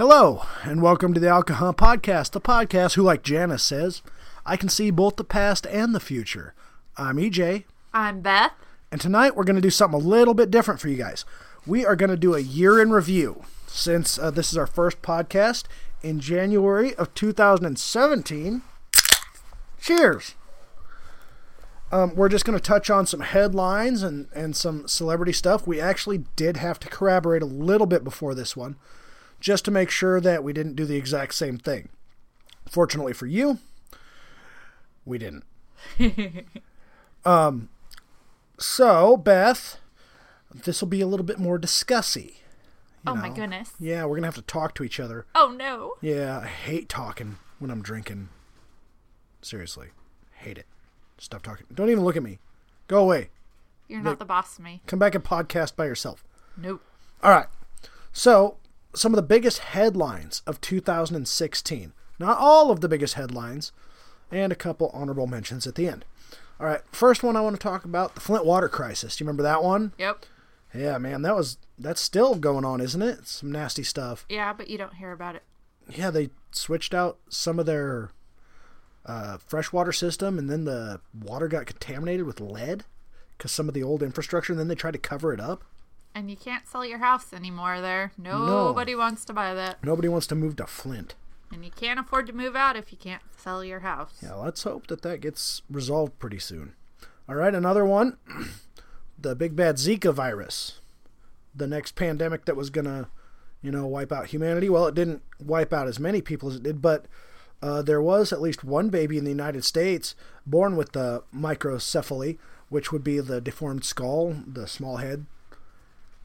Hello, and welcome to the Alcohol Podcast, the podcast who, like Janice says, I can see both the past and the future. I'm EJ, I'm Beth. and tonight we're going to do something a little bit different for you guys. We are going to do a year in review since uh, this is our first podcast in January of 2017. Cheers! Um, we're just going to touch on some headlines and, and some celebrity stuff. We actually did have to corroborate a little bit before this one just to make sure that we didn't do the exact same thing. Fortunately for you, we didn't. um, so, Beth, this will be a little bit more discussy. oh my goodness. Yeah, we're going to have to talk to each other. Oh no. Yeah, I hate talking when I'm drinking. Seriously, hate it. Stop talking. Don't even look at me. Go away. You're not the boss of me. Come back and podcast by yourself. Nope. All right. So, some of the biggest headlines of 2016. Not all of the biggest headlines, and a couple honorable mentions at the end. All right. First one I want to talk about the Flint water crisis. Do you remember that one? Yep. Yeah, man, that was that's still going on, isn't it? Some nasty stuff. Yeah, but you don't hear about it. Yeah, they switched out some of their uh, freshwater system, and then the water got contaminated with lead because some of the old infrastructure. And then they tried to cover it up. And you can't sell your house anymore there. Nobody wants to buy that. Nobody wants to move to Flint. And you can't afford to move out if you can't sell your house. Yeah, let's hope that that gets resolved pretty soon. All right, another one. the big bad Zika virus. The next pandemic that was going to, you know, wipe out humanity. Well, it didn't wipe out as many people as it did, but uh, there was at least one baby in the United States born with the microcephaly, which would be the deformed skull, the small head.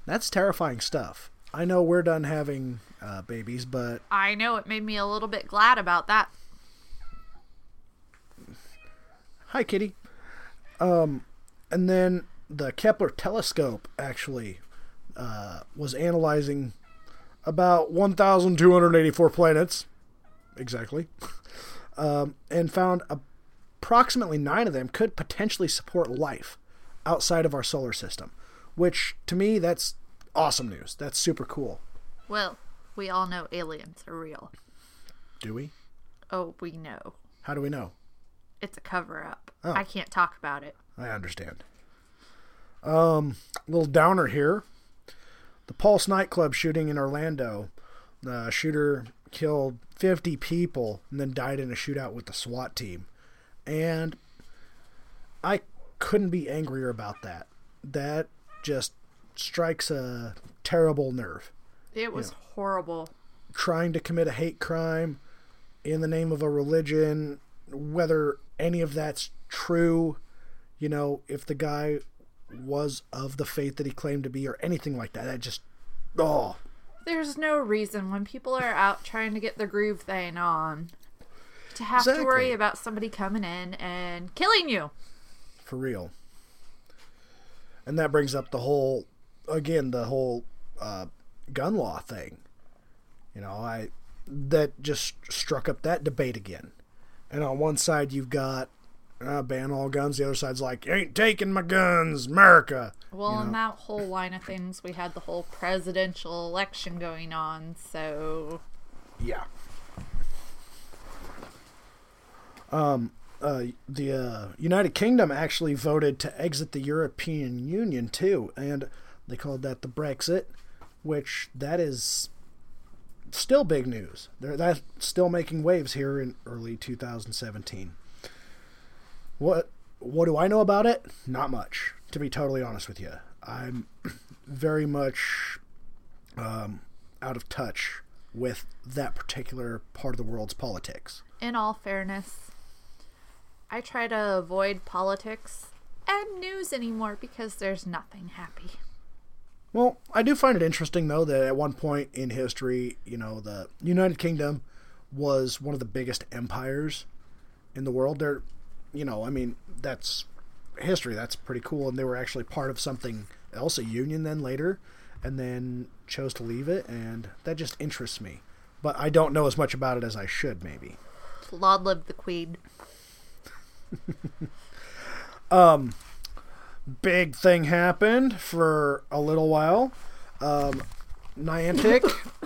That's terrifying stuff. I know we're done having uh, babies, but I know it made me a little bit glad about that. Hi, Kitty. Um, and then the Kepler telescope actually uh, was analyzing about 1,284 planets, exactly, um, and found approximately nine of them could potentially support life outside of our solar system, which to me, that's awesome news. That's super cool. Well, we all know aliens are real. Do we? Oh, we know. How do we know? It's a cover up. Oh. I can't talk about it. I understand. Um, little downer here. The Pulse nightclub shooting in Orlando. The shooter killed 50 people and then died in a shootout with the SWAT team. And I couldn't be angrier about that. That just strikes a terrible nerve. It was horrible. Trying to commit a hate crime in the name of a religion, whether any of that's true, you know, if the guy was of the faith that he claimed to be or anything like that. That just, oh, There's no reason when people are out trying to get their groove thing on to have to worry about somebody coming in and killing you. for real. And that brings up the whole, again, the whole uh, gun law thing. You know, I that just struck up that debate again. And on one side you've got uh, ban all guns. The other side's like, you ain't taking my guns, America. Well, You in know. that whole line of things, we had the whole presidential election going on, so Yeah. Um, uh, the uh, United Kingdom actually voted to exit the European Union too, and they called that the Brexit, which that is still big news. They're that's still making waves here in early 2017. What what do I know about it? Not much, to be totally honest with you. I'm very much um, out of touch with that particular part of the world's politics. in all fairness, I try to avoid politics and news anymore because there's nothing happy. Well, I do find it interesting though that at one point in history, you know, the United Kingdom was one of the biggest empires in the world. They're, you know, I mean, that's history. That's pretty cool. And they were actually part of something else, a union then later, and then chose to leave it. And that just interests me. But I don't know as much about it as I should, maybe. Laud live the Queen. big thing happened for a little while. Um, Niantic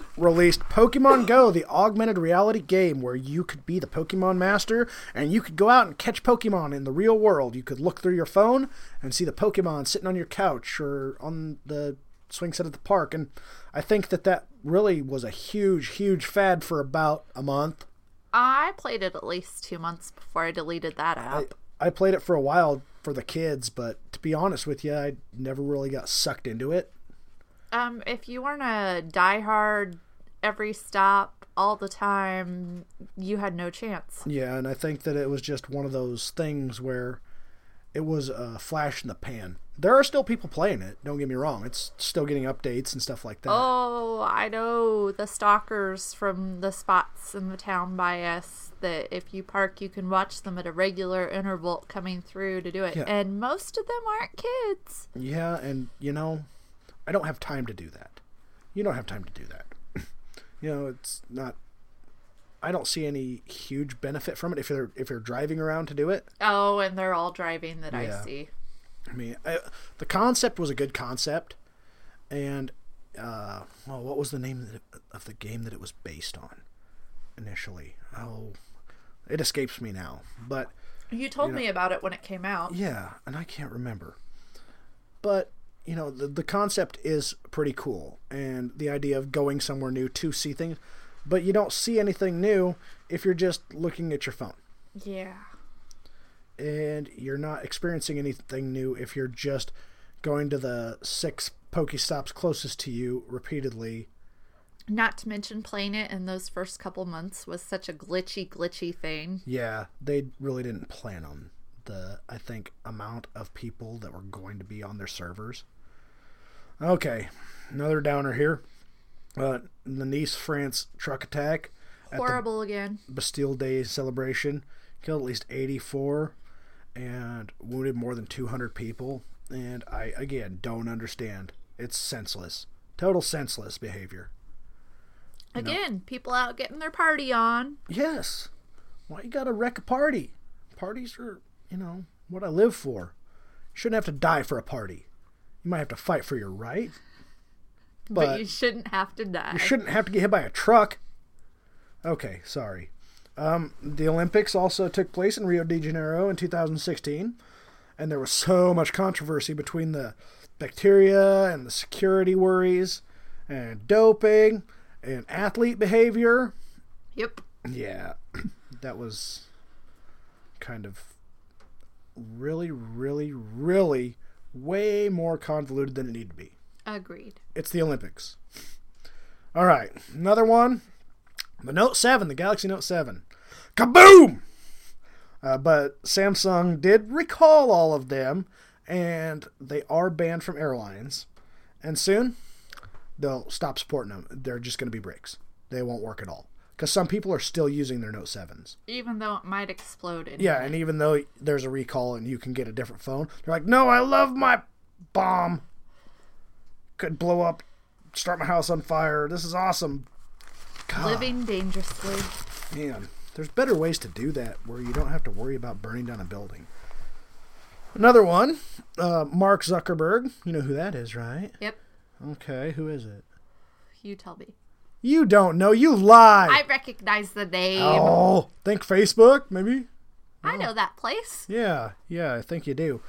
released Pokemon Go, the augmented reality game where you could be the Pokemon master and you could go out and catch Pokemon in the real world. You could look through your phone and see the Pokemon sitting on your couch or on the swing set at the park. And I think that that really was a huge, huge fad for about a month. I played it at least two months before I deleted that I, app. I played it for a while for the kids, but to be honest with you, I never really got sucked into it. Um, if you weren't a diehard, every stop, all the time, you had no chance. Yeah, and I think that it was just one of those things where it was a flash in the pan. There are still people playing it, don't get me wrong. It's still getting updates and stuff like that. Oh, I know the stalkers from the spots in the town by us that if you park, you can watch them at a regular interval coming through to do it. Yeah. And most of them aren't kids. Yeah, and you know, I don't have time to do that. You don't have time to do that. you know, it's not I don't see any huge benefit from it if you're if you're driving around to do it. Oh, and they're all driving that Yeah. I see. I mean, I, the concept was a good concept, and uh, well, what was the name of the game that it was based on initially? Oh, it escapes me now. But You told You know- me about it when it came out. yeah, and I can't remember. But you know, the the concept is pretty cool, and the idea of going somewhere new to see things. But you don't see anything new if you're just looking at your phone. Yeah. And you're not experiencing anything new if you're just going to the six Pokestops closest to you repeatedly. Not to mention playing it in those first couple months was such a glitchy, glitchy thing. Yeah, they really didn't plan on the, I think, amount of people that were going to be on their servers. Okay, another downer here. Uh, the Nice, France truck attack at Horrible again. Bastille Day celebration killed at least 84 and wounded more than 200 people. And I, again, don't understand. It's senseless. Total senseless behavior. Again, people out getting their party on. Yes. Why you gotta wreck a party? Parties are, you know, what I live for. Shouldn't have to die for a party. You might have to fight for your right, But, but you shouldn't have to die. you shouldn't have to get hit by a truck. Okay, sorry. Um, the Olympics also took place in Rio de Janeiro in 2016, and there was so much controversy between the bacteria and the security worries and doping and athlete behavior. Yep. Yeah, that was kind of really, really, really way more convoluted than it needed to be. Agreed. It's the Olympics. All right, another one. The Note 7, the Galaxy Note 7. Kaboom! Uh, but Samsung did recall all of them, and they are banned from airlines. And soon, they'll stop supporting them. They're just going to be breaks. They won't work at all. Because some people are still using their Note 7s. Even though it might explode in Yeah, and even though there's a recall and you can get a different phone, they're like, no, I love my bomb. Could blow up, start my house on fire. This is awesome. God, living dangerously. man, there's better ways to do that where you don't have to worry about burning down a building. Another one, uh, Mark Zuckerberg. You know who that is, right? Yep. Okay, who is it? You tell me. You don't know. You lie. I recognize the name. oh, think Facebook, maybe? I know that place. Yeah, yeah, I think you do.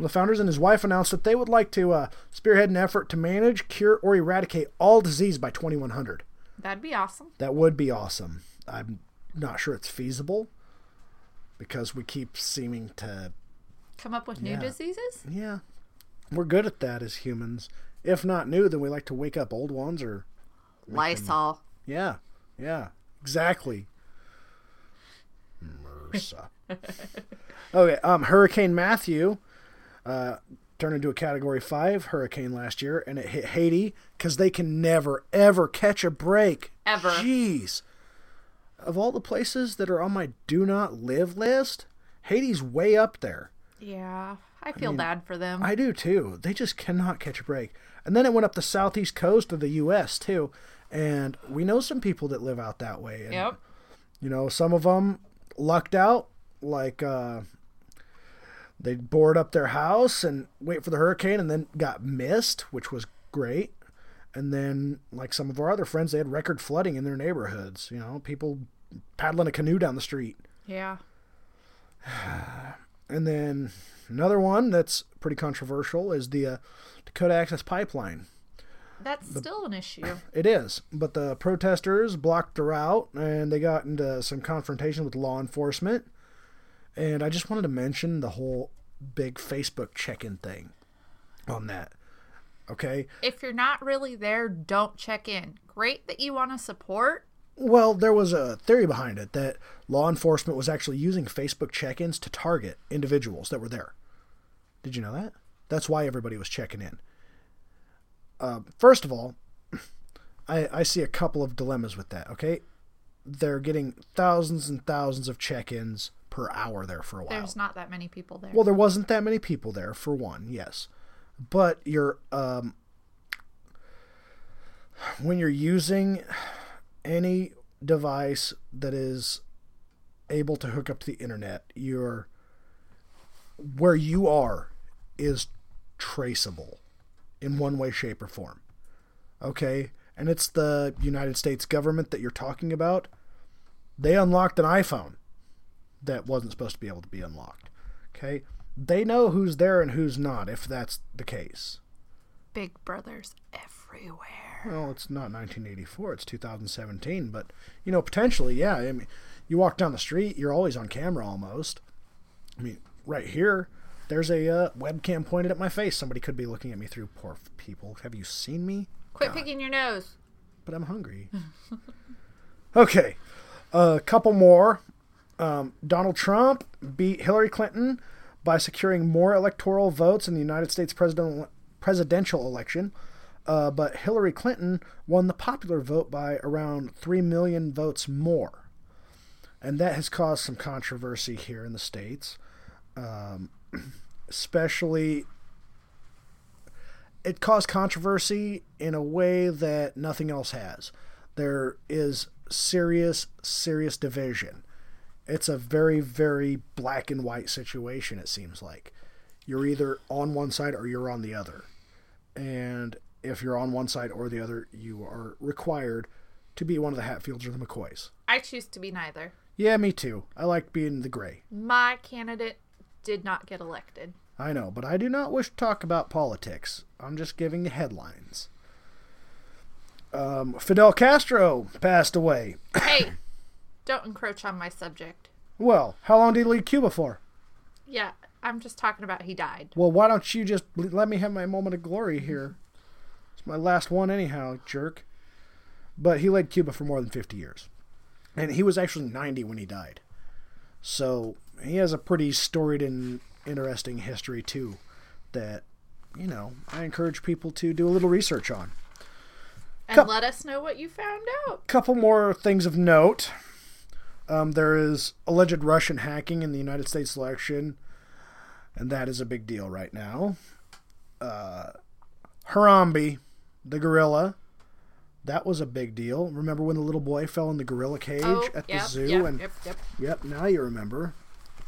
The founders and his wife announced that they would like to uh, spearhead an effort to manage, cure, or eradicate all disease by 2100. That'd be awesome. That would be awesome. I'm not sure it's feasible because we keep seeming to, Come up with new Yeah. diseases? yeah, we're good at that as humans. If not new, then we like to wake up old ones or, Lysol. yeah, yeah, exactly. MRSA. okay, um, Hurricane Matthew uh, turned into a Category 5 hurricane last year, and it hit Haiti because they can never, ever catch a break. Ever. Jeez. Of all the places that are on my do not live list, Haiti's way up there. Yeah. I feel mean, bad for them. I do too. They just cannot catch a break. And then it went up the southeast coast of the U.S. too. And we know some people that live out that way. And, yep. You know, some of them lucked out, like uh, they board up their house and wait for the hurricane and then got missed, which was great. And then, like some of our other friends, they had record flooding in their neighborhoods. You know, people paddling a canoe down the street. Yeah. And then another one that's pretty controversial is the uh, Dakota Access Pipeline. That's still an issue. It is, but the protesters blocked the route and they got into some confrontation with law enforcement. And I just wanted to mention the whole big Facebook check in thing on that. Okay. If you're not really there, don't check in. Great that you want to support. Well, there was a theory behind it that law enforcement was actually using Facebook check ins to target individuals that were there. Did you know that? That's why everybody was checking in. Uh, first of all, I, I see a couple of dilemmas with that, okay? They're getting thousands and thousands of check ins per hour there for a while. There's not that many people there. Well, there wasn't that many people there for one, yes, but you're um, when you're using any device that is able to hook up to the internet, you're where you are is traceable in one way, shape, or form. Okay, and it's the United States government that you're talking about. They unlocked an iPhone that wasn't supposed to be able to be unlocked. Okay? They know who's there and who's not, if that's the case. Big brothers everywhere. Well, it's not 1984, it's 2017, but, you know, potentially, yeah. I mean, you walk down the street, you're always on camera almost. I mean, right here, there's a uh, webcam pointed at my face. Somebody could be looking at me through. Poor people. Have you seen me? Quit picking your nose. But I'm hungry. okay. A couple more. Um, Donald Trump beat Hillary Clinton by securing more electoral votes in the United States president, presidential election. Uh, but Hillary Clinton won the popular vote by around 3 million votes more. And that has caused some controversy here in the States. Um, especially, it caused controversy in a way that nothing else has. There is serious, serious division it's a very very black and white situation it seems like you're either on one side or you're on the other and if you're on one side or the other you are required to be one of the hatfields or the mccoys I choose to be neither. yeah me too i like being the gray My candidate did not get elected. i know but i do not wish to talk about politics i'm just giving the headlines um, fidel castro passed away Hey, don't encroach on my subject. well how long did he lead cuba for Yeah, I'm just talking about he died. Well, why don't you just let me have my moment of glory here? It's my last one, anyhow, jerk. But he led Cuba for more than 50 years. And he was actually 90 when he died. So he has a pretty storied and interesting history, too, that, you know, I encourage people to do a little research on. And Cup- let us know what you found out. couple more things of note. Um, there is alleged Russian hacking in the United States election, and that is a big deal right now. Uh, Harambe, the gorilla, that was a big deal. Remember when the little boy fell in the gorilla cage Oh, at the zoo? yep, and yep, yep. Yep, now you remember.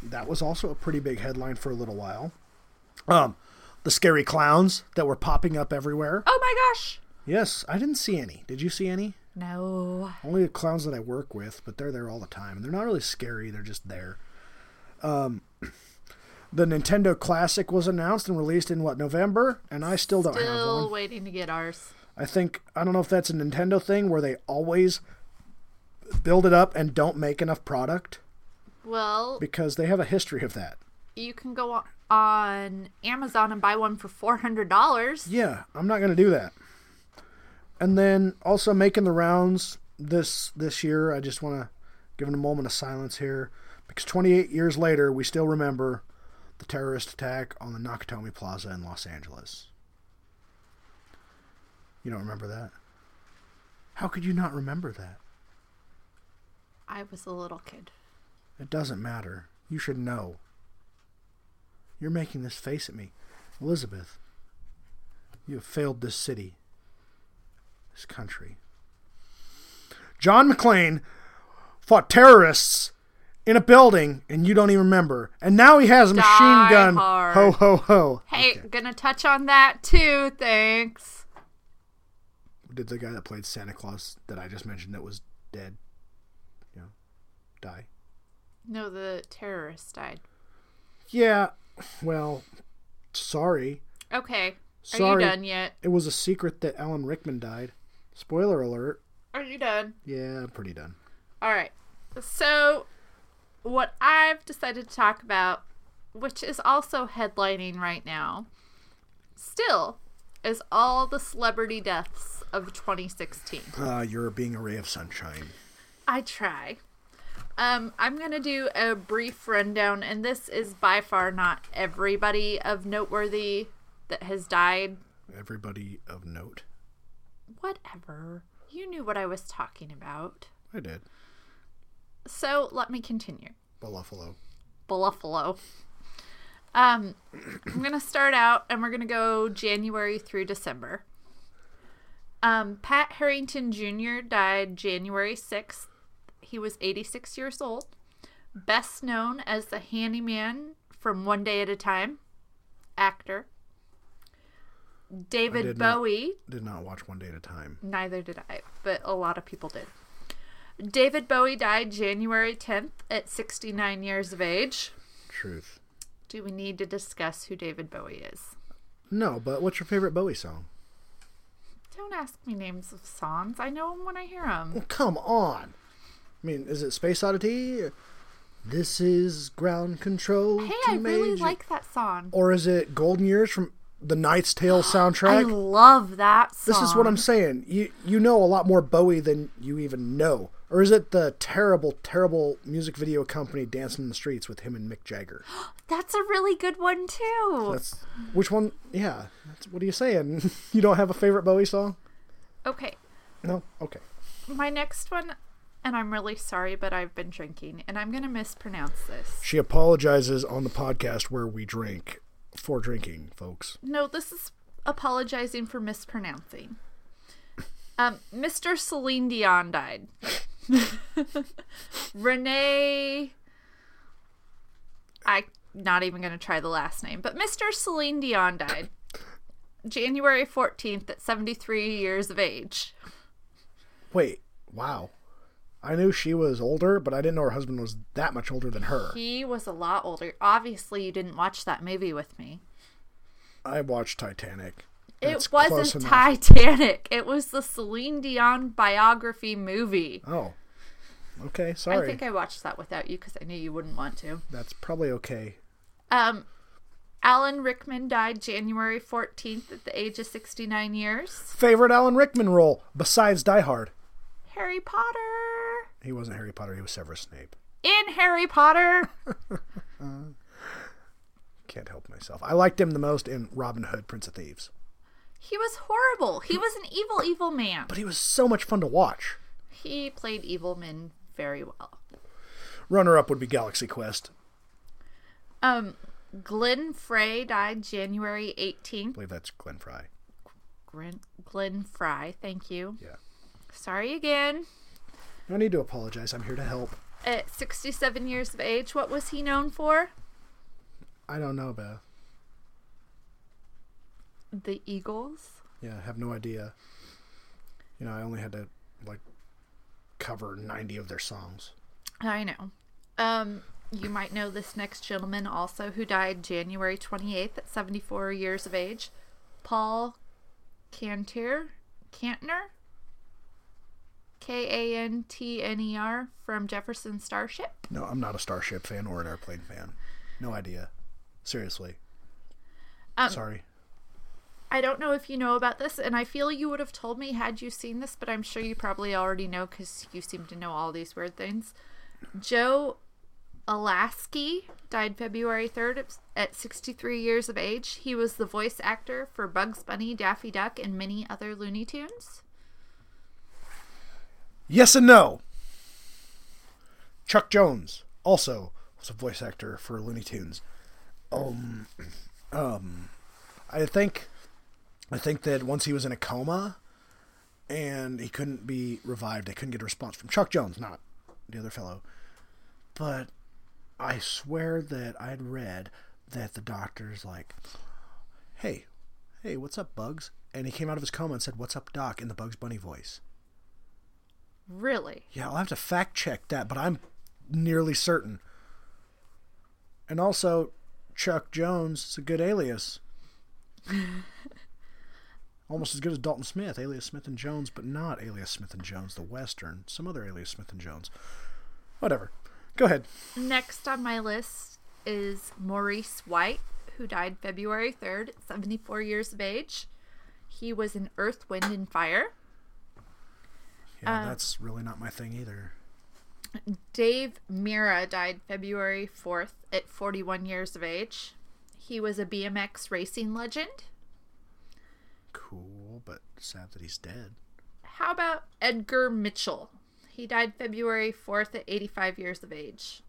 That was also a pretty big headline for a little while. Um, the scary clowns that were popping up everywhere. Oh my gosh! Yes, I didn't see any. Did you see any? No. Only the clowns that I work with, but they're there all the time. And they're not really scary, they're just there. Um, the Nintendo Classic was announced and released in what, November? And I still don't have one. Still waiting to get ours. I think, I don't know if that's a Nintendo thing where they always build it up and don't make enough product Well, because they have a history of that. you can go on- on Amazon and buy one for four hundred dollars. Yeah, I'm not going to do that. And then also making the rounds this this year, I just want to give it a moment of silence here because 28 years later, we still remember the terrorist attack on the Nakatomi Plaza in Los Angeles. You don't remember that? How could you not remember that? I was a little kid. It doesn't matter. You should know. You're making this face at me. Elizabeth, you have failed this city, this country. John McClane fought terrorists in a building and you don't even remember. And now he has a machine Die gun. hard. Ho, ho, ho. Hey, gonna touch on that too. Thanks. Did the guy that played Santa Claus that I just mentioned that was dead, you know, die? No, the terrorist died. Yeah. Well, sorry. Okay. Are Sorry. you done yet? It was a secret that Alan Rickman died. Spoiler alert. Are you done? Yeah, I'm pretty done. All right. So, what I've decided to talk about, which is also headlining right now, still, is all the celebrity deaths of 2016. Uh, you're being a ray of sunshine. I try. Um, I'm going to do a brief rundown, and this is by far not everybody of noteworthy that has died. Everybody of note. Whatever. You knew what I was talking about. I did. So let me continue. Buffalo. Buffalo. Um, I'm gonna start out, and we're gonna go January through December. Um, Pat Harrington Jr. died January 6th. He was 86 years old. Best known as the handyman from One Day at a Time, actor. David did not- Bowie Did not watch One Day at a Time. Neither did I, but a lot of people did. David Bowie died January 10th at 69 years of age. Truth. Do we need to discuss who David Bowie is? No, but what's your favorite Bowie song? Don't ask me names of songs. I know them when I hear them. Well, come on. I mean, is it Space Oddity? This is ground control. Hey, I really like that song. Or is it Golden Years from the Knight's Tale soundtrack? I love that song. This is what I'm saying. You you know a lot more Bowie than you even know. Or is it the terrible, terrible music video company Dancing in the Streets with him and Mick Jagger? That's a really good one too. That's which one? Yeah. What are you saying? you don't have a favorite Bowie song? Okay, No. Okay. my next one, and I'm really sorry, but I've been drinking, and I'm gonna mispronounce this. She apologizes on the podcast where we drink for drinking, folks. No, this is apologizing for mispronouncing. Um, Mr. Celine Dion died. René. I not even going to try the last name, but Mr. Celine Dion died January 14th at 73 years of age. Wait. Wow. I knew she was older, but I didn't know her husband was that much older than her. He was a lot older. Obviously, you didn't watch that movie with me. I watched Titanic. That's it wasn't. Titanic. It was the Celine Dion biography movie. Oh. Okay, sorry. I think I watched that without you because I knew you wouldn't want to. That's probably okay. Um, Alan Rickman died January 14th at the age of 69 years. Favorite Alan Rickman role besides Die Hard? Harry Potter. He wasn't Harry Potter, he was Severus Snape. In Harry Potter. Can't help myself. I liked him the most in Robin Hood, Prince of Thieves. He was horrible. He was an evil, evil man. But he was so much fun to watch. He played evil men very well. Runner up would be Galaxy Quest. Um, Glenn Frey died January 18th. I believe that's Glenn Fry. Glenn, Glenn Fry, thank you. Yeah. Sorry again. No need to apologize. I'm here to help. At 67 years of age, what was he known for? I don't know, Beth. The Eagles. Yeah, I have no idea. You know, I only had to like cover 90 of their songs. I know. Um, you might know this next gentleman also who died January 28th at 74 years of age. Paul Cantier, Kantner, K A N T N E R from Jefferson Starship. No, I'm not a Starship fan or an airplane fan. No idea. Seriously. Um, Sorry. I don't know if you know about this, and I feel you would have told me had you seen this, but I'm sure you probably already know because you seem to know all these weird things. Joe Alaskey died February 3rd at 63 years of age. He was the voice actor for Bugs Bunny, Daffy Duck, and many other Looney Tunes. Yes and no. Chuck Jones also was a voice actor for Looney Tunes. Um, um, I think, I think that once he was in a coma, and he couldn't be revived, they couldn't get a response from Chuck Jones, not the other fellow. But I swear that I'd read that the doctor's like, "Hey, hey, what's up, Bugs? and he came out of his coma and said, "What's up, Doc?" in the Bugs Bunny voice. Really? Yeah, I'll have to fact check that, but I'm nearly certain. And also, Chuck Jones is a good alias. Almost as good as Dalton Smith, alias Smith and Jones, but not alias Smith and Jones, the Western. Some other alias Smith and Jones. Whatever. Go ahead. Next on my list is Maurice White, who died February 3rd, 74 years of age. He was in Earth, Wind, and Fire. Yeah, um, that's really not my thing either. Dave Mirra died February 4th at 41 years of age. He was a BMX racing legend. Cool, but sad that he's dead. How about Edgar Mitchell? He died February 4th at 85 years of age.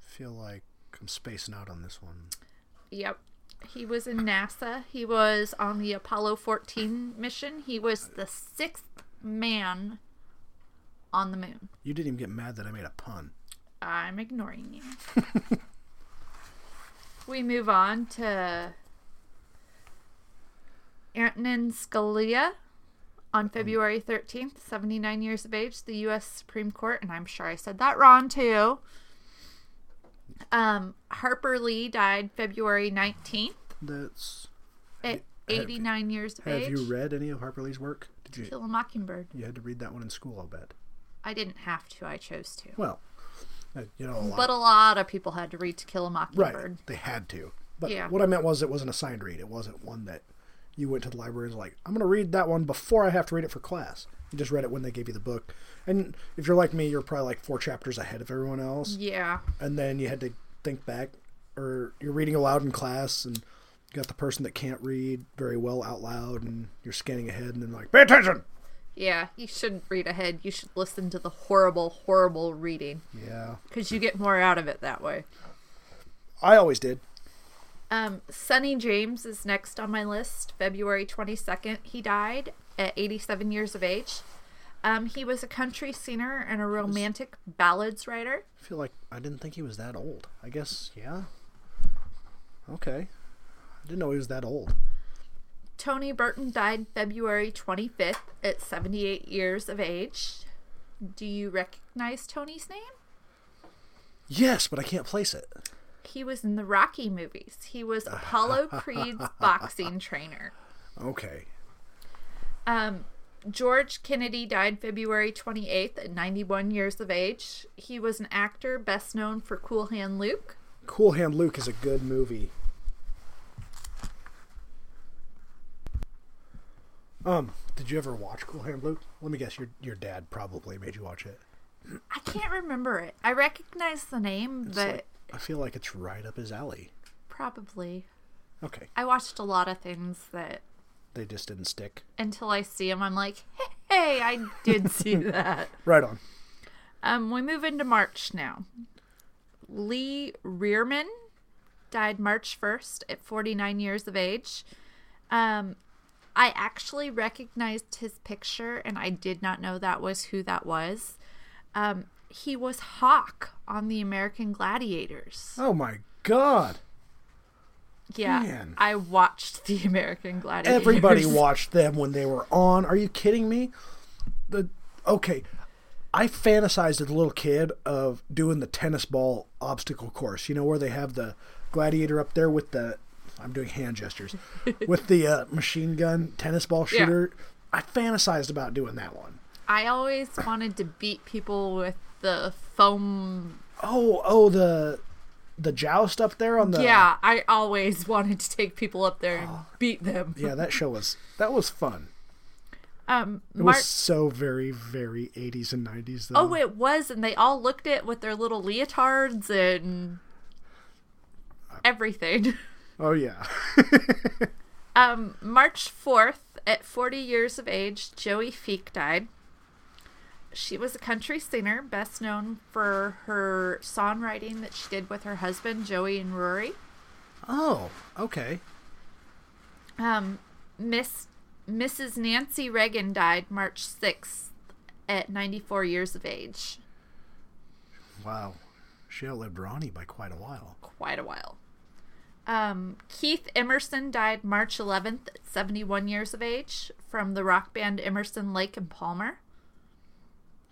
feel like I'm spacing out on this one. Yep. He was in NASA. He was on the Apollo 14 mission. He was the sixth man on the moon. You didn't even get mad that I made a pun. I'm ignoring you. we move on to Antonin Scalia on February 13th, 79 years of age, the U.S. Supreme Court, and I'm sure I said that wrong too. Um, Harper Lee died February 19th That's. at 89 years of Have age. you read any of Harper Lee's work? Did you? Kill a Mockingbird. You had to read that one in school, I'll bet. I didn't have to, I chose to. Well, uh, you know, a lot. But a lot of people had to read To Kill a Mockingbird. right. They had to. But Yeah. what I meant was it was an assigned read. It wasn't one that you went to the library and was like, I'm going to read that one before I have to read it for class. You just read it when they gave you the book. And if you're like me, you're probably like four chapters ahead of everyone else. Yeah. And then you had to think back, or you're reading aloud in class and you got the person that can't read very well out loud and you're scanning ahead and then like, pay attention! Yeah, you shouldn't read ahead. You should listen to the horrible, horrible reading Yeah. because you get more out of it that way. I always did. Um, Sonny James is next on my list. February 22nd, he died at 87 years of age. Um, he was a country singer and a romantic ballads writer. I feel like I didn't think he was that old. I guess, yeah. Okay. I didn't know he was that old. Tony Burton died February 25th at 78 years of age. Do you recognize Tony's name? Yes, but I can't place it. He was in the Rocky movies. He was Apollo Creed's boxing trainer. Okay. Um, George Kennedy died February 28th at 91 years of age. He was an actor best known for Cool Hand Luke. Cool Hand Luke is a good movie. Um, did you ever watch Cool Hand Luke? Let me guess, your your dad probably made you watch it. I can't remember it. I recognize the name, It's but like- I feel like it's right up his alley. probably. Okay, I watched a lot of things that they just didn't stick. until I see them, I'm like, hey, I did see that. Right on. Um, we move into March now. Lee Reherman died March 1st at 49 years of age. Um, I actually recognized his picture and I did not know that was who that was. Um, he was Hawk on the American Gladiators. Oh my god! Yeah, man. I watched the American Gladiators. Everybody watched them when they were on. Are you kidding me? The okay, I fantasized as a little kid of doing the tennis ball obstacle course. You know where they have the gladiator up there with the I'm doing hand gestures with the uh, machine gun tennis ball Yeah. shooter. I fantasized about doing that one. I always wanted to beat people with the foam. Oh, oh the the joust up there on the yeah, I always wanted to take people up there and beat them. yeah that show was that was fun. Um, It was so very very 80s and 90s though. Oh, it was, and they all looked it with their little leotards and everything. Oh yeah. Um, March 4th, at 40 years of age, Joey Feek died. She was a country singer, best known for her songwriting that she did with her husband, Joey and Rory. oh, okay. Um, Miss Mrs. Nancy Reagan died March 6th at 94 years of age. Wow. She outlived Ronnie by quite a while. Quite a while. Um, Keith Emerson died March 11th at 71 years of age from the rock band Emerson, Lake and Palmer.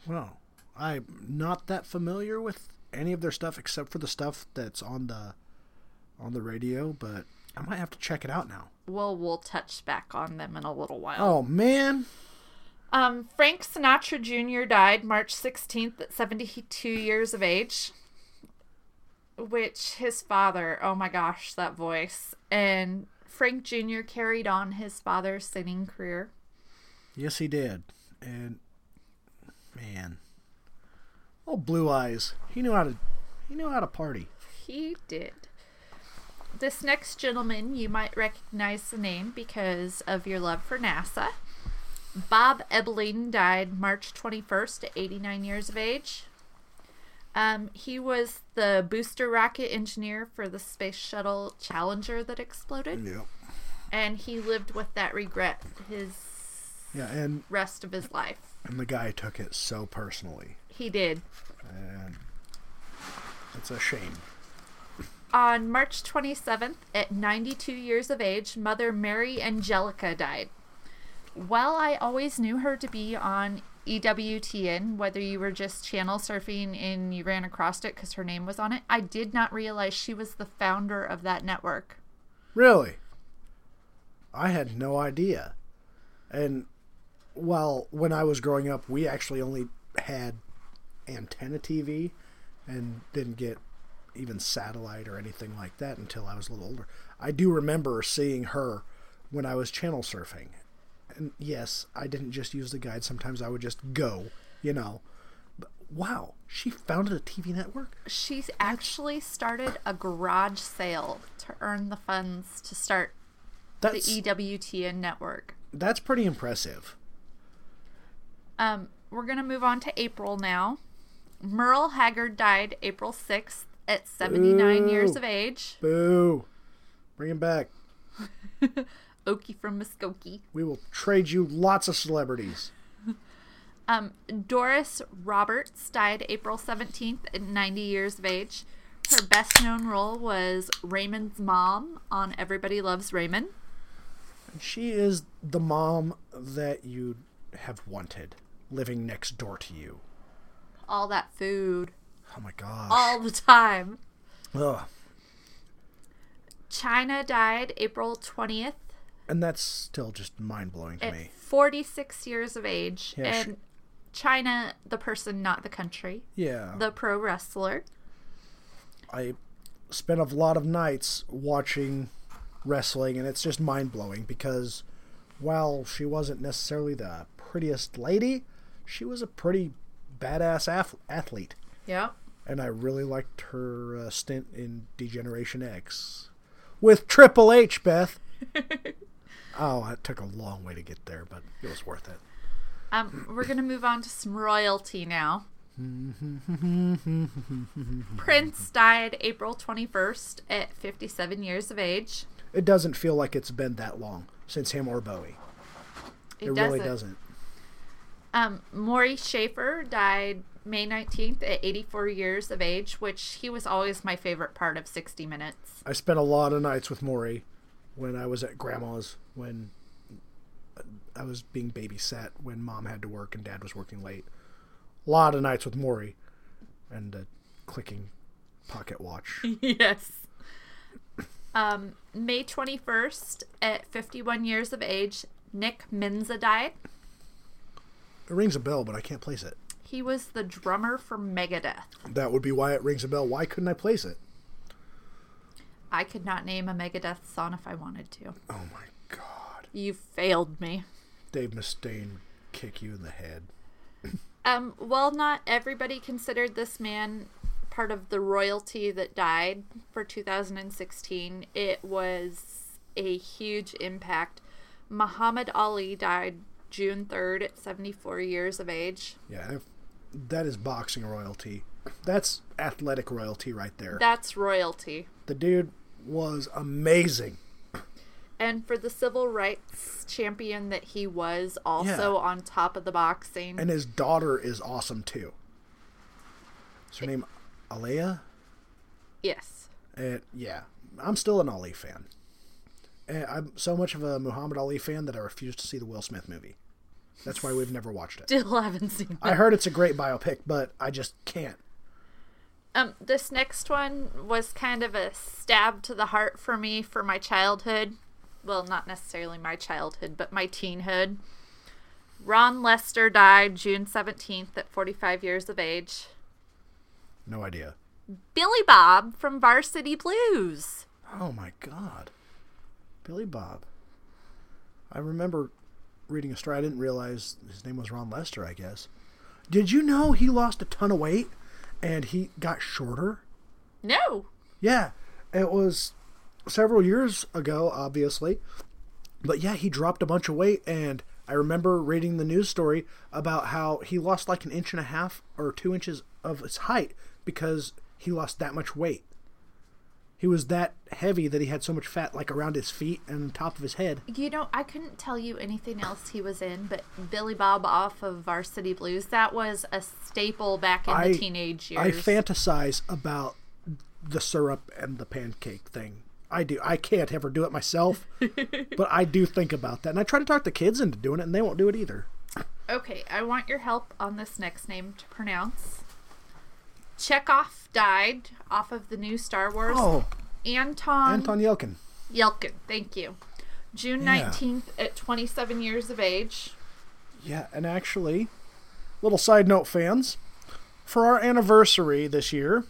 Well, I'm not that familiar with any of their stuff except for the stuff that's on the on the radio, but I might have to check it out now. Well, we'll touch back on them in a little while. Oh man, Um, Frank Sinatra Jr. died March 16th at 72 years of age. Which his father, oh my gosh, that voice. And Frank Jr. carried on his father's singing career. yes he did, and man, oh blue eyes, he knew how to he knew how to party. He did. This next gentleman, you might recognize the name because of your love for NASA. Bob Ebeling died March 21st at 89 years of age. Um, he was the booster rocket engineer for the Space Shuttle Challenger that exploded, Yep. and he lived with that regret his Yeah, and rest of his life. and the guy took it so personally, He did. and it's a shame. On March 27th, at 92 years of age, Mother Mary Angelica died. While I always knew her to be on EWTN, whether you were just channel surfing and you ran across it because her name was on it, I did not realize she was the founder of that network. Really? I had no idea. And well, when I was growing up, we actually only had antenna TV and didn't get even satellite or anything like that until I was a little older. I do remember seeing her when I was channel surfing. And yes, I didn't just use the guide. Sometimes I would just go, you know. But wow, she founded a TV network? She actually started a garage sale to earn the funds to start the That's E EWTN network. that's pretty impressive. Um, we're gonna move on to April now. Merle Haggard died April sixth at seventy nine years of age. Boo. Bring him back. Okie from Muskogee. We will trade you lots of celebrities. Um, Doris Roberts died April seventeenth at ninety years of age. Her best known role was Raymond's mom on Everybody Loves Raymond. She is the mom that you have wanted living next door to you. All that food, Oh my gosh. all the time. Ugh. Chyna died April twentieth And that's still just mind blowing to at me. 46 years of age. Yeah, she- and Chyna, the person, not the country, Yeah. the pro wrestler. I spent a lot of nights watching wrestling, and it's just mind blowing because while she wasn't necessarily the prettiest lady, she was a pretty badass ath- athlete. Yep. and I really liked her uh, stint in D-Generation X with Triple H. Beth. oh, it took a long way to get there, but it was worth it. Um, we're gonna move on to some royalty now. Prince died April 21st at 57 years of age. It doesn't feel like it's been that long since him or Bowie. It, It, doesn't. really doesn't. Um, Morley Safer died May 19th at 84 years of age, which he was always my favorite part of 60 Minutes. I spent a lot of nights with Morley when I was at grandma's when I was being babysat when mom had to work and dad was working late. A lot of nights with Morley and a clicking pocket watch. yes. Um, May 21st at 51 years of age, Nick Menza died. It rings a bell, but I can't place it. He was the drummer for Megadeth. That would be why it rings a bell. Why couldn't I place it? I could not name a Megadeth song if I wanted to. Oh my god. You failed me. Dave Mustaine kick you in the head. Um, while not everybody considered this man part of the royalty that died for 2016, it was a huge impact. Muhammad Ali died June 3rd at 74 years of age. Yeah, that is boxing royalty. That's athletic royalty right there. That's royalty. The dude was amazing. And for the civil rights champion that he was, also Yeah. on top of the boxing. And his daughter is awesome too. Is her name Alea? yes. And yeah, I'm still an Ali fan. And I'm so much of a Muhammad Ali fan that I refuse to see the Will Smith movie. That's why we've never watched it. Still haven't seen that. I heard it's a great biopic, but I just can't. Um, this next one was kind of a stab to the heart for me for my childhood. Well, not necessarily my childhood, but my teenhood. Ron Lester died June 17th at 45 years of age. No idea. Billy Bob from Varsity Blues. Oh my god. Billy Bob. I remember reading a story. I didn't realize his name was Ron Lester, I guess. Did you know he lost a ton of weight and he got shorter? No. Yeah. It was several years ago, obviously. But yeah, he dropped a bunch of weight and I remember reading the news story about how he lost like an inch and a half or two inches of his height because he lost that much weight. He was that heavy that he had so much fat like around his feet and top of his head. You know, I couldn't tell you anything else he was in, but Billy Bob off of Varsity Blues, that was a staple back in I- the teenage years. I fantasize about the syrup and the pancake thing. I do. I can't ever do it myself, but I do think about that. And I try to talk the kids into doing it, and they won't do it either. Okay, I want your help on this next name to pronounce. Chekhov died off of the new Star Wars. Oh, Anton, Anton Yelchin. Yelchin, thank you. June Yeah. 19th at 27 years of age. Yeah, and actually, little side note, fans, for our anniversary this year,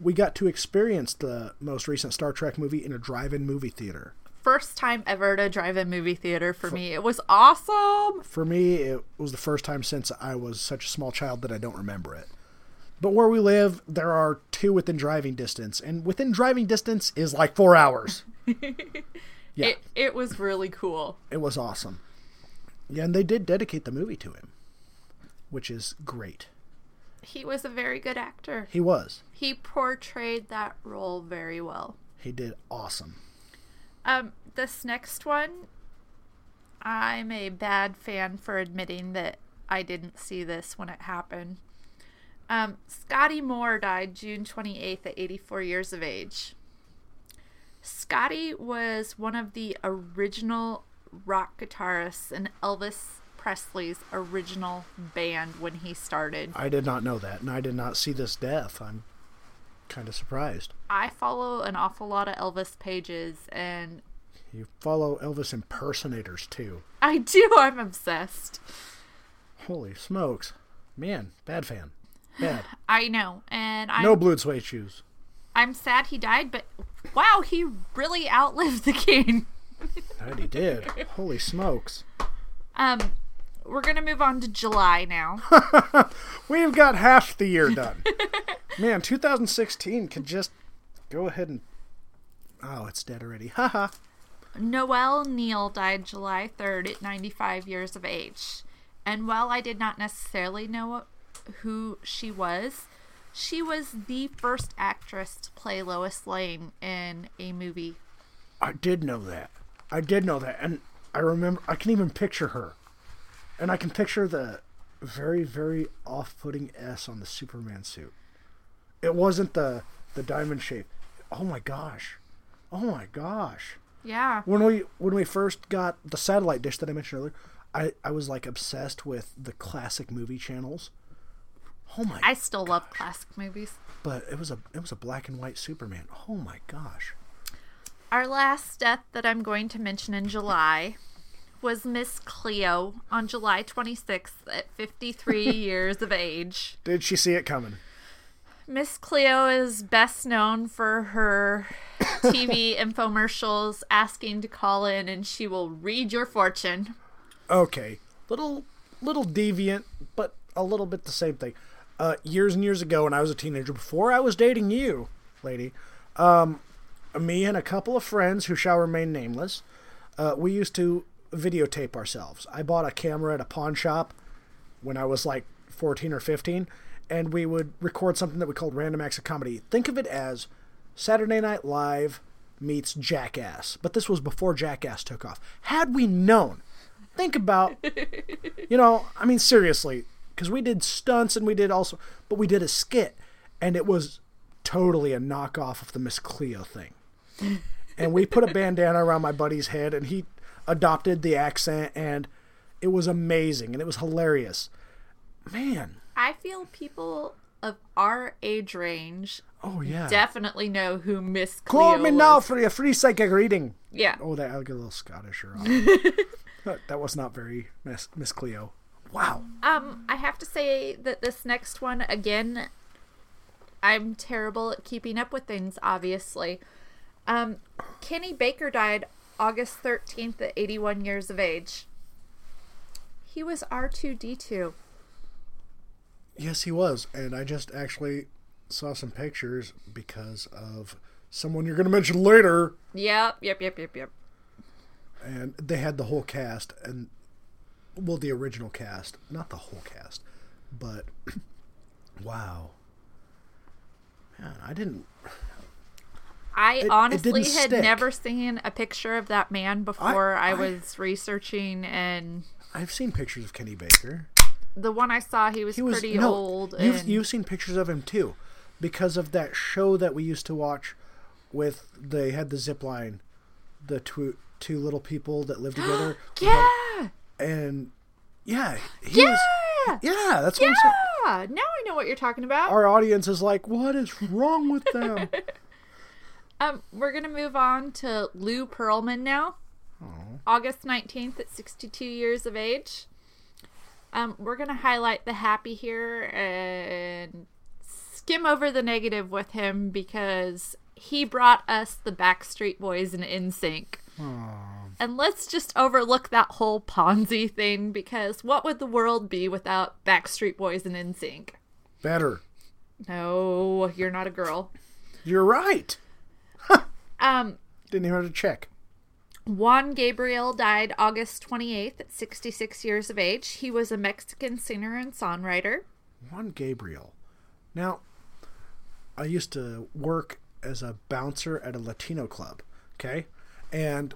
we got to experience the most recent Star Trek movie in a drive-in movie theater. First time ever to drive in movie theater for me. It was awesome. For me, it was the first time since I was such a small child that I don't remember it. But where we live, there are two within driving distance, and within driving distance is like four hours. Yeah, It it was really cool. it was awesome. Yeah, and they did dedicate the movie to him, which is great. He was a very good actor. He was. He portrayed that role very well. He did awesome. Um, this next one, I'm a bad fan for admitting that I didn't see this when it happened. Um, Scotty Moore died June 28th at 84 years of age. Scotty was one of the original rock guitarists in Elvis Presley's original band when he started. I did not know that, and I did not see this death. I'm kind of surprised. I follow an awful lot of Elvis pages, and You follow Elvis impersonators too. I do. I'm obsessed. Holy smokes. Man, bad fan. Bad. I know, and I'm No blue suede shoes. I'm sad he died, but wow, he really outlived the king. That he did. Holy smokes. Um, we're gonna move on to July now. We've got half the year done. Man, 2016 could just go ahead and. Oh, it's dead already. Haha. Noel Neill died July 3rd at 95 years of age. And while I did not necessarily know who she was, she was the first actress to play Lois Lane in a movie. I did know that. I did know that. And I remember, I can even picture her. And I can picture the very, very off putting S on the Superman suit. It wasn't the, the diamond shape. Oh my gosh. Oh my gosh. Yeah. when we when we first got the satellite dish that I mentioned earlier, I, I was like obsessed with the classic movie channels. Oh my! I still love classic movies. but it was a it was a black and white Superman. Oh my gosh! Our last death that I'm going to mention in July was Miss Cleo on July 26th at 53 years of age. Did she see it coming? Miss Cleo is best known for her TV infomercials asking to call in and she will read your fortune. Okay, little little deviant, but a little bit the same thing. Uh, years and years ago, when I was a teenager, before I was dating you, lady, um, me and a couple of friends who shall remain nameless, uh, we used to videotape ourselves. I bought a camera at a pawn shop when I was like 14 or 15, and we would record something that we called Random Acts of Comedy. Think of it as Saturday Night Live meets Jackass, but this was before Jackass took off. Had we known, think about, you know, I mean, seriously, because we did stunts and we did also, but we did a skit, and it was totally a knockoff of the Miss Cleo thing. and we put a bandana around my buddy's head, and he adopted the accent, and it was amazing, and it was hilarious. Man, I feel people of our age range oh yeah. definitely know who Miss Cleo Call me now for a free psychic reading. Yeah. Oh, that I'll get a little Scottish or that, that was not very Miss Miss Cleo. Wow. Um, I have to say that this next one again, I'm terrible at keeping up with things. Obviously, um, Kenny Baker died August 13th at 81 years of age. He was R2D2. Yes, he was, and I just actually saw some pictures because of someone you're going to mention later, Yep, yep, yep, yep, yep. and they had the whole cast and well, the original cast, not the whole cast, but wow. Man, I didn't. I it honestly didn't had stick. never seen a picture of that man before I, I- was researching, and I've seen pictures of Kenny Baker. the one I saw, he was, He was pretty no, old. You've and you've seen pictures of him too, because of that show that we used to watch, with they had the zip line, the two two little people that lived together. yeah, and yeah, he yeah, was. Yeah, that's what I'm saying. yeah. Now I know what you're talking about. Our audience is like, what is wrong with them? Um, we're gonna move on to Lou Pearlman now. August nineteenth at sixty-two years of age. Um, we're gonna highlight the happy here and skim over the negative with him because he brought us the Backstreet Boys and NSYNC. And let's just overlook that whole Ponzi thing because what would the world be without Backstreet Boys and NSYNC? Better. No, you're not a girl. You're right. Um, Didn't even have to check. Juan Gabriel died August 28th at 66 years of age. He was a Mexican singer and songwriter. Juan Gabriel. Now, I used to work as a bouncer at a Latino club. Okay, and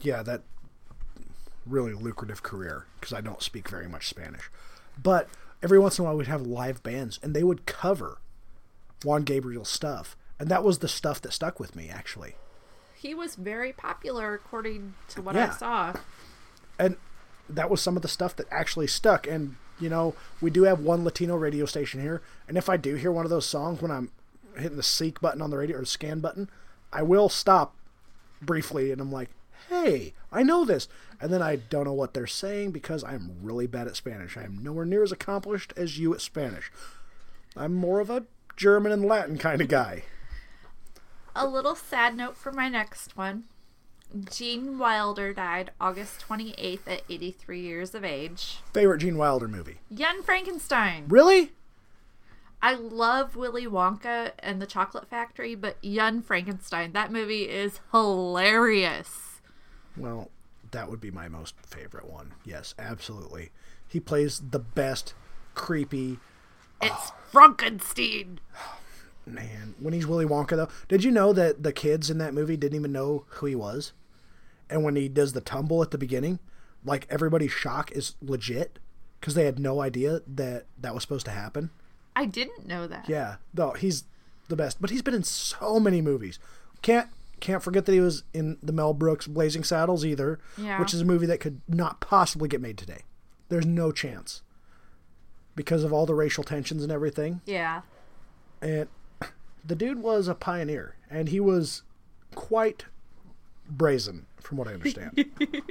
yeah, that really lucrative career because I don't speak very much Spanish. But every once in a while, we'd have live bands, and they would cover Juan Gabriel's stuff, and that was the stuff that stuck with me actually. He was very popular according to what Yeah. I saw. and that was some of the stuff that actually stuck and you know we do have one latino radio station here and if i do hear one of those songs when i'm hitting the seek button on the radio or the scan button i will stop briefly and i'm like hey i know this and then i don't know what they're saying because i'm really bad at spanish i am nowhere near as accomplished as you at spanish i'm more of a german and latin kind of guy A little sad note for my next one. Gene Wilder died August 28th at 83 years of age. favorite gene wilder movie Young Frankenstein. really I love Willy Wonka and the Chocolate Factory, but Young Frankenstein, that movie is hilarious. Well, that would be my most favorite one. Yes, absolutely. He plays the best creepy It's ah. Frankenstein. man. When he's Willy Wonka, though, did you know that the kids in that movie didn't even know who he was? And when he does the tumble at the beginning, like everybody's shock is legit because they had no idea that that was supposed to happen. I didn't know that. Yeah, no, he's the best. But he's been in so many movies. Can't can't forget that he was in the Mel Brooks Blazing Saddles either, Yeah. which is a movie that could not possibly get made today. There's no chance because of all the racial tensions and everything. Yeah. And the dude was a pioneer, and he was quite brazen, from what I understand.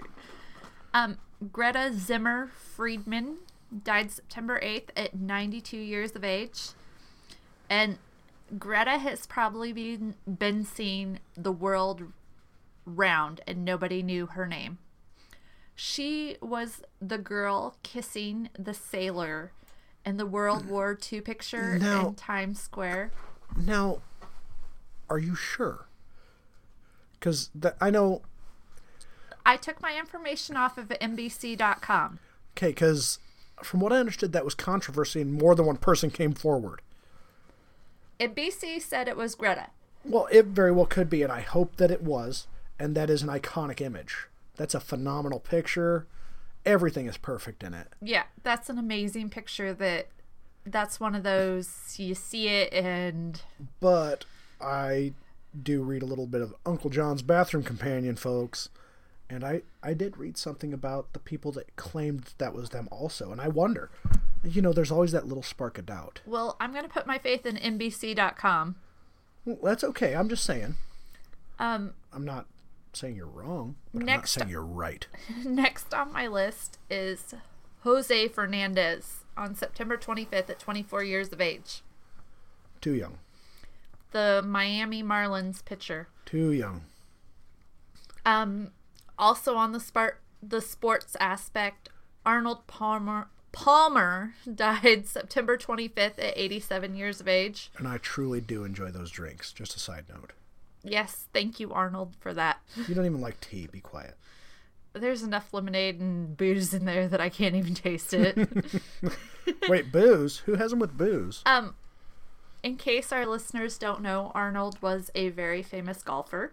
Um, Greta Zimmer Friedman died September 8th at 92 years of age. And Greta has probably been, been seen the world round, and nobody knew her name. She was the girl kissing the sailor in the World mm. War II picture Now- in Times Square. now, are you sure? Because I know I took my information off of NBC.com. Okay, because from what I understood, that was controversy, and more than one person came forward. NBC said it was Greta. Well, it very well could be, and I hope that it was, and that is an iconic image. That's a phenomenal picture. Everything is perfect in it. Yeah, that's an amazing picture that that's one of those you see it and But I do read a little bit of Uncle John's Bathroom Companion, folks. And I, I did read something about the people that claimed that was them also. And I wonder, you know, there's always that little spark of doubt. Well, I'm going to put my faith in NBC.com. Well, that's okay. I'm just saying. Um, I'm not saying you're wrong, but Next- I'm not saying you're right. next on my list is Jose Fernandez on September 25th at 24 years of age. Too young. The Miami Marlins pitcher. Too young. Um, also on the spart the sports aspect, Arnold Palmer Palmer died September 25th at 87 years of age. And I truly do enjoy those drinks. Just a side note. Yes, thank you Arnold for that. You don't even like tea. Be quiet. There's enough lemonade and booze in there that I can't even taste it. Wait, booze? Who has them with booze? um in case our listeners don't know, Arnold was a very famous golfer.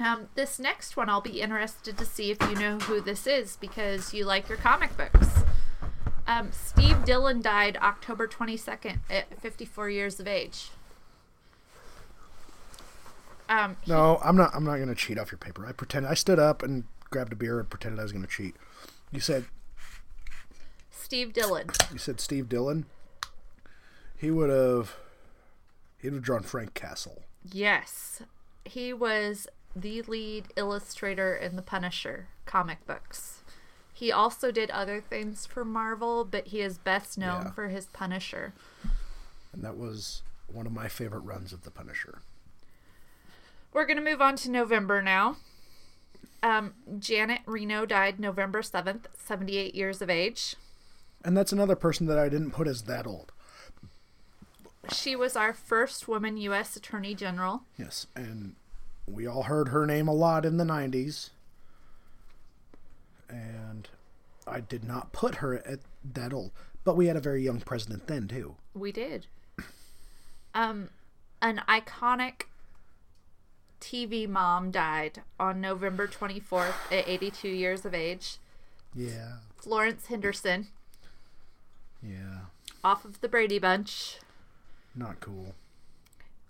Um, this next one, I'll be interested to see if you know who this is because you like your comic books. Um, Steve Dillon died October 22nd at 54 years of age. Um, No, I'm not. I'm not going to cheat off your paper. I pretend. I stood up and grabbed a beer and pretended I was going to cheat. You said. Steve Dillon. You said Steve Dillon. He would have. He'd have drawn Frank Castle. Yes. He was the lead illustrator in the Punisher comic books. He also did other things for Marvel, but he is best known Yeah. for his Punisher. And that was one of my favorite runs of The Punisher. We're going to move on to November now. Um, Janet Reno died November 7th, 78 years of age. And that's another person that I didn't put as that old. She was our first woman U.S. Attorney General. Yes, and we all heard her name a lot in the 90s. And I did not put her at that old. But we had a very young president then, too. We did. Um, an iconic TV mom died on November 24th at 82 years of age. Yeah. Florence Henderson, Yeah. off of the Brady Bunch. Not cool.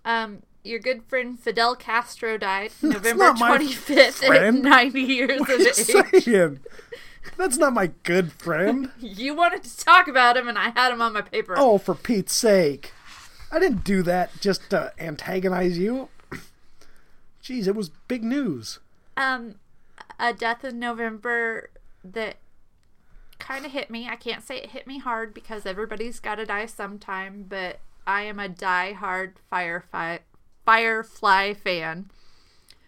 Um, your good friend Fidel Castro died November 25th at 90 years of What you age. saying? That's not my good friend. You wanted to talk about him, and I had him on my paper. Oh, for Pete's sake. I didn't do that just to antagonize you. Jeez, it was big news. Um, a death in November that kind of hit me. I can't say it hit me hard because everybody's got to die sometime, but I am a die-hard Firefly Firefly fan.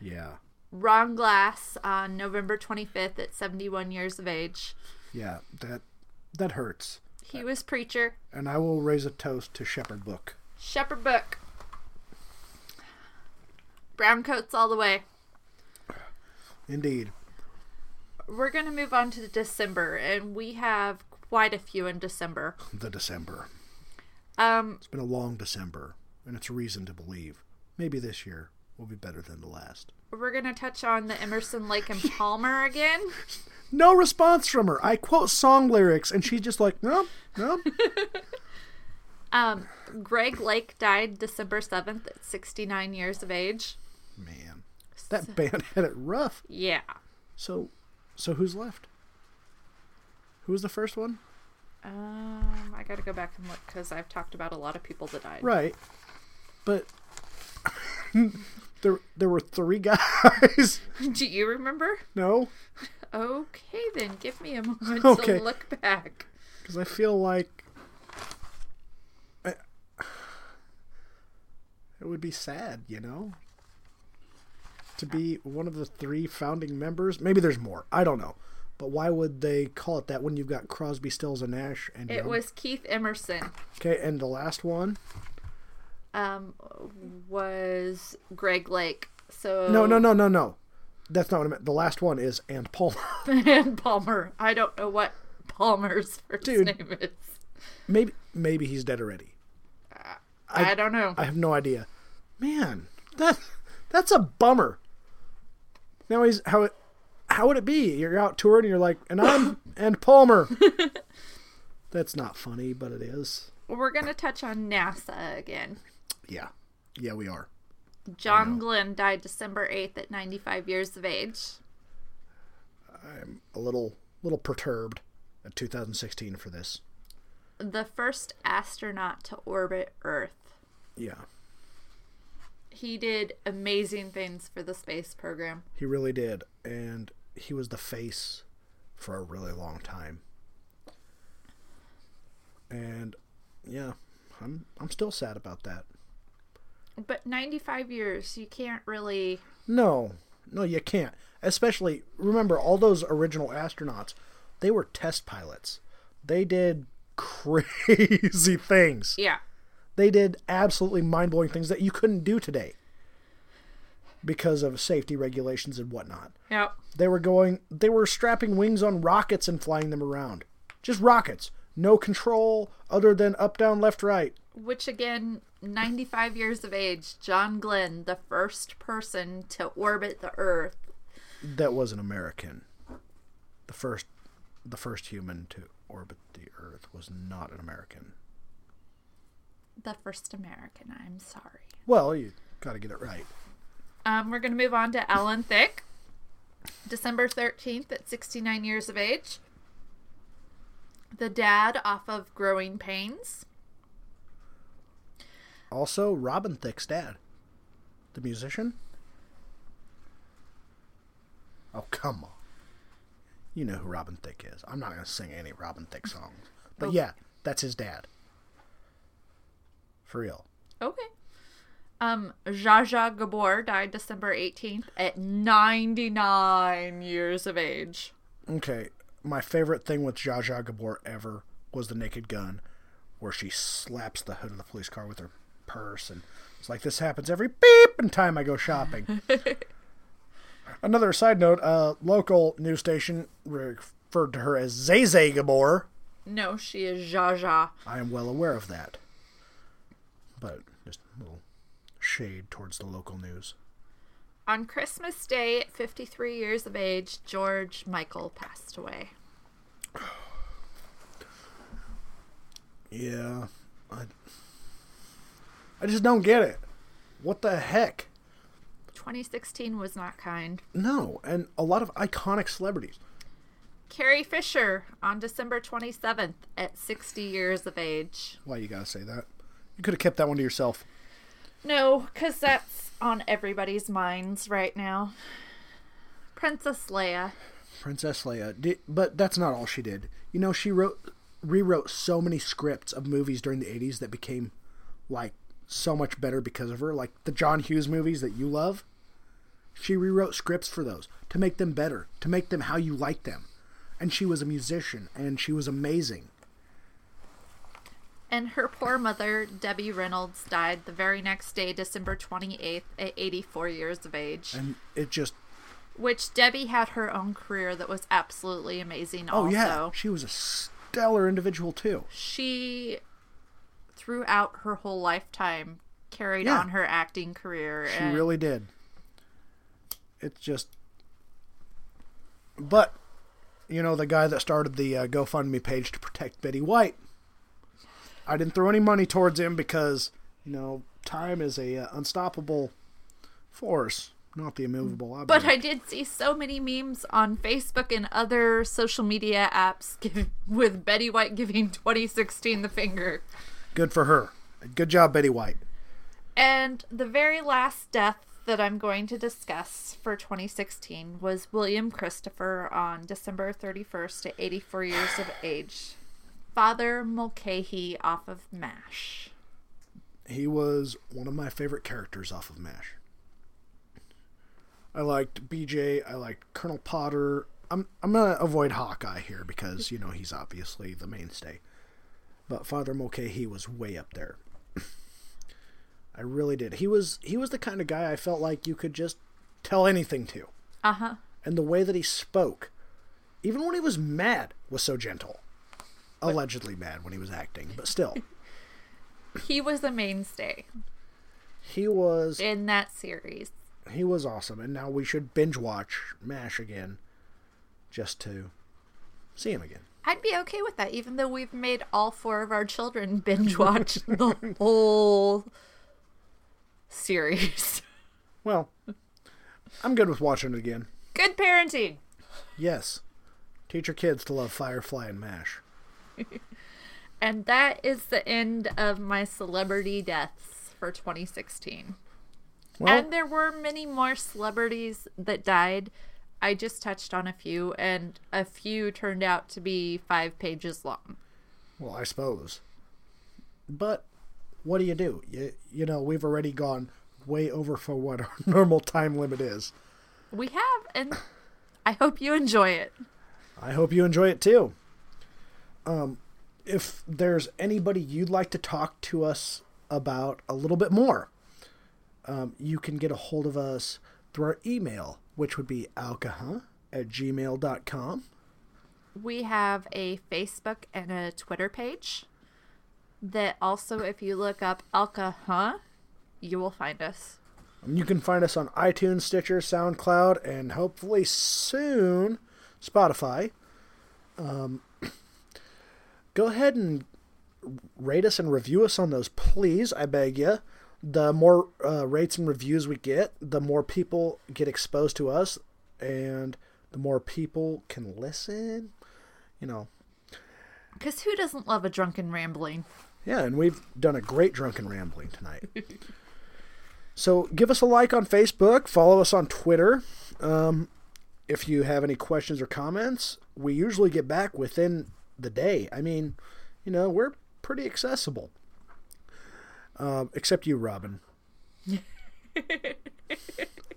Yeah. Ron Glass on November 25th at 71 years of age. Yeah, that that hurts. He was preacher. And I will raise a toast to Shepherd Book. Shepherd Book. Brown coats all the way. Indeed. We're going to move on to December, and we have quite a few in December. The December. Um, It's been a long December, and it's reason to believe maybe this year will be better than the last. we're going to touch on the Emerson, Lake, and Palmer again. No response from her. I quote song lyrics, and she's just like, no, no. Um, Greg Lake died December 7th at 69 years of age. Man, that band had it rough. Yeah. So, so who's left? Who was the first one? Um, I got to go back and look because I've talked about a lot of people that died. Right, but there there were three guys. Do you remember? no, Okay, then give me a moment Okay. to look back. because I feel like I, it would be sad, you know, to be one of the three founding members. Maybe there's more. I don't know. But why would they call it that when you've got Crosby, Stills, and Nash? And It Young? was Keith Emerson. okay. And the last one? Um, was Greg Lake. So No, no, no, no, no. That's not what I meant. The last one is and Palmer. and Palmer. I don't know what Palmer's first Dude. name is. maybe maybe he's dead already. I, don't know. I have no idea. Man, that that's a bummer. Now he's how it how would it be? You're out touring and you're like, and I'm and Palmer. that's not funny, but it is. We're gonna touch on NASA again. Yeah. Yeah, we are. John Glenn died December 8th at 95 years of age. I'm a little little perturbed at 2016 for this. The first astronaut to orbit Earth. Yeah, He did amazing things for the space program. he really did, and he was the face for a really long time. And yeah, I'm I'm still sad about that. But 95 years, you can't really. No, no, you can't. Especially remember all those original astronauts, they were test pilots. They did crazy things. Yeah. They did absolutely mind blowing things that you couldn't do today because of safety regulations and whatnot. Yep. They were going, they were strapping wings on rockets and flying them around. Just rockets. No control other than up, down, left, right. Which again, 95 years of age, John Glenn, the first person to orbit the Earth. That was an American. The first, the first human to orbit the Earth was not an American. The first American, I'm sorry. Well, you got to get it right. Um, we're going to move on to Alan Thicke, December 13th at 69 years of age. The dad off of Growing Pains. Also, Robin Thicke's dad, the musician. Oh, come on. You know who Robin Thicke is. I'm not going to sing any Robin Thicke songs. But Oh. yeah, that's his dad. For real. Okay. Um, Zsa Zsa Gabor died December 18th at 99 years of age. Okay, my favorite thing with Zsa Zsa Gabor ever was the Naked Gun, where she slaps the hood of the police car with her purse, and it's like this happens every beep in time I go shopping. Another side note: uh, local news station referred to her as Zay Zay Gabor. No, she is Zsa Zsa. I am well aware of that, but just a little shade towards the local news. On Christmas Day, at 53 years of age, George Michael passed away. Yeah, I, I just don't get it. What the heck? 2016 was not kind. No, and a lot of iconic celebrities. Carrie Fisher on December 27th at 60 years of age. Why you gotta say that? You could have kept that one to yourself. No, because that's on everybody's minds right now. Princess Leia. Princess Leia. Did, but that's not all she did. You know, she wrote, rewrote so many scripts of movies during the '80s that became like so much better because of her. Like the John Hughes movies that you love. She rewrote scripts for those to make them better, to make them how you like them. And she was a musician, and she was amazing. And her poor mother, Debbie Reynolds, died the very next day, December 28th, at 84 years of age. And it just, Which Debbie had her own career that was absolutely amazing oh also. yeah, she was a stellar individual too. She, throughout her whole lifetime, carried Yeah. on her acting career. She and really did. It's just, but you know, the guy that started the uh, GoFundMe page to protect Betty White, I didn't throw any money towards him because you know time is a uh, unstoppable force, not the immovable object. But I did see so many memes on Facebook and other social media apps give, with Betty White giving 2016 the finger. Good for her. Good job, Betty White. And the very last death that I'm going to discuss for 2016 was William Christopher on December 31st at 84 years of age. Father Mulcahy off of MASH. He was one of my favorite characters off of MASH. I liked BJ. I liked Colonel Potter. I'm I'm gonna avoid Hawkeye here because you know he's obviously the mainstay. But Father Mulcahy was way up there. I really did. He was he was the kind of guy I felt like you could just tell anything to, Uh huh. and the way that he spoke, even when he was mad, was so gentle. Allegedly mad when he was acting, but still, He was a mainstay he was in that series. he was awesome, and now we should binge watch MASH again, just to see him again. I'd be okay with that, even though we've made all four of our children binge watch the whole series. Well, I'm good with watching it again. Good parenting. Yes. Teach your kids to love Firefly and MASH. And that is the end of my celebrity deaths for 2016. Well, and there were many more celebrities that died. I just touched on a few, and a few turned out to be five pages long. well, I suppose. But what do you do? You, you know, we've already gone way over for what our normal time limit is. We have, and I hope you enjoy it. I hope you enjoy it too. Um, if there's anybody you'd like to talk to us about a little bit more, um, you can get a hold of us through our email, which would be alcaha at gmail.com. We have a Facebook and a Twitter page that also, if you look up Alka Huh, you will find us. You can find us on iTunes, Stitcher, SoundCloud, and hopefully soon Spotify. Um, go ahead and rate us and review us on those, please. I beg you. The more uh, rates and reviews we get, the more people get exposed to us, and the more people can listen. You know, Because who doesn't love a drunken rambling? Yeah, and we've done a great drunken rambling tonight. so give us a like on Facebook, follow us on Twitter. Um, if you have any questions or comments, we usually get back within the day. I mean, you know, we're pretty accessible. Um, except you, Robin.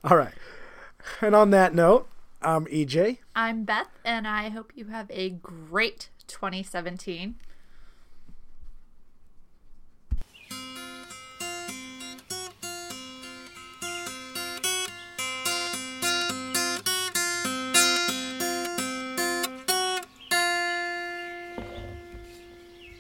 All right. And on that note, I'm EJ. I'm Beth, and I hope you have a great 2017.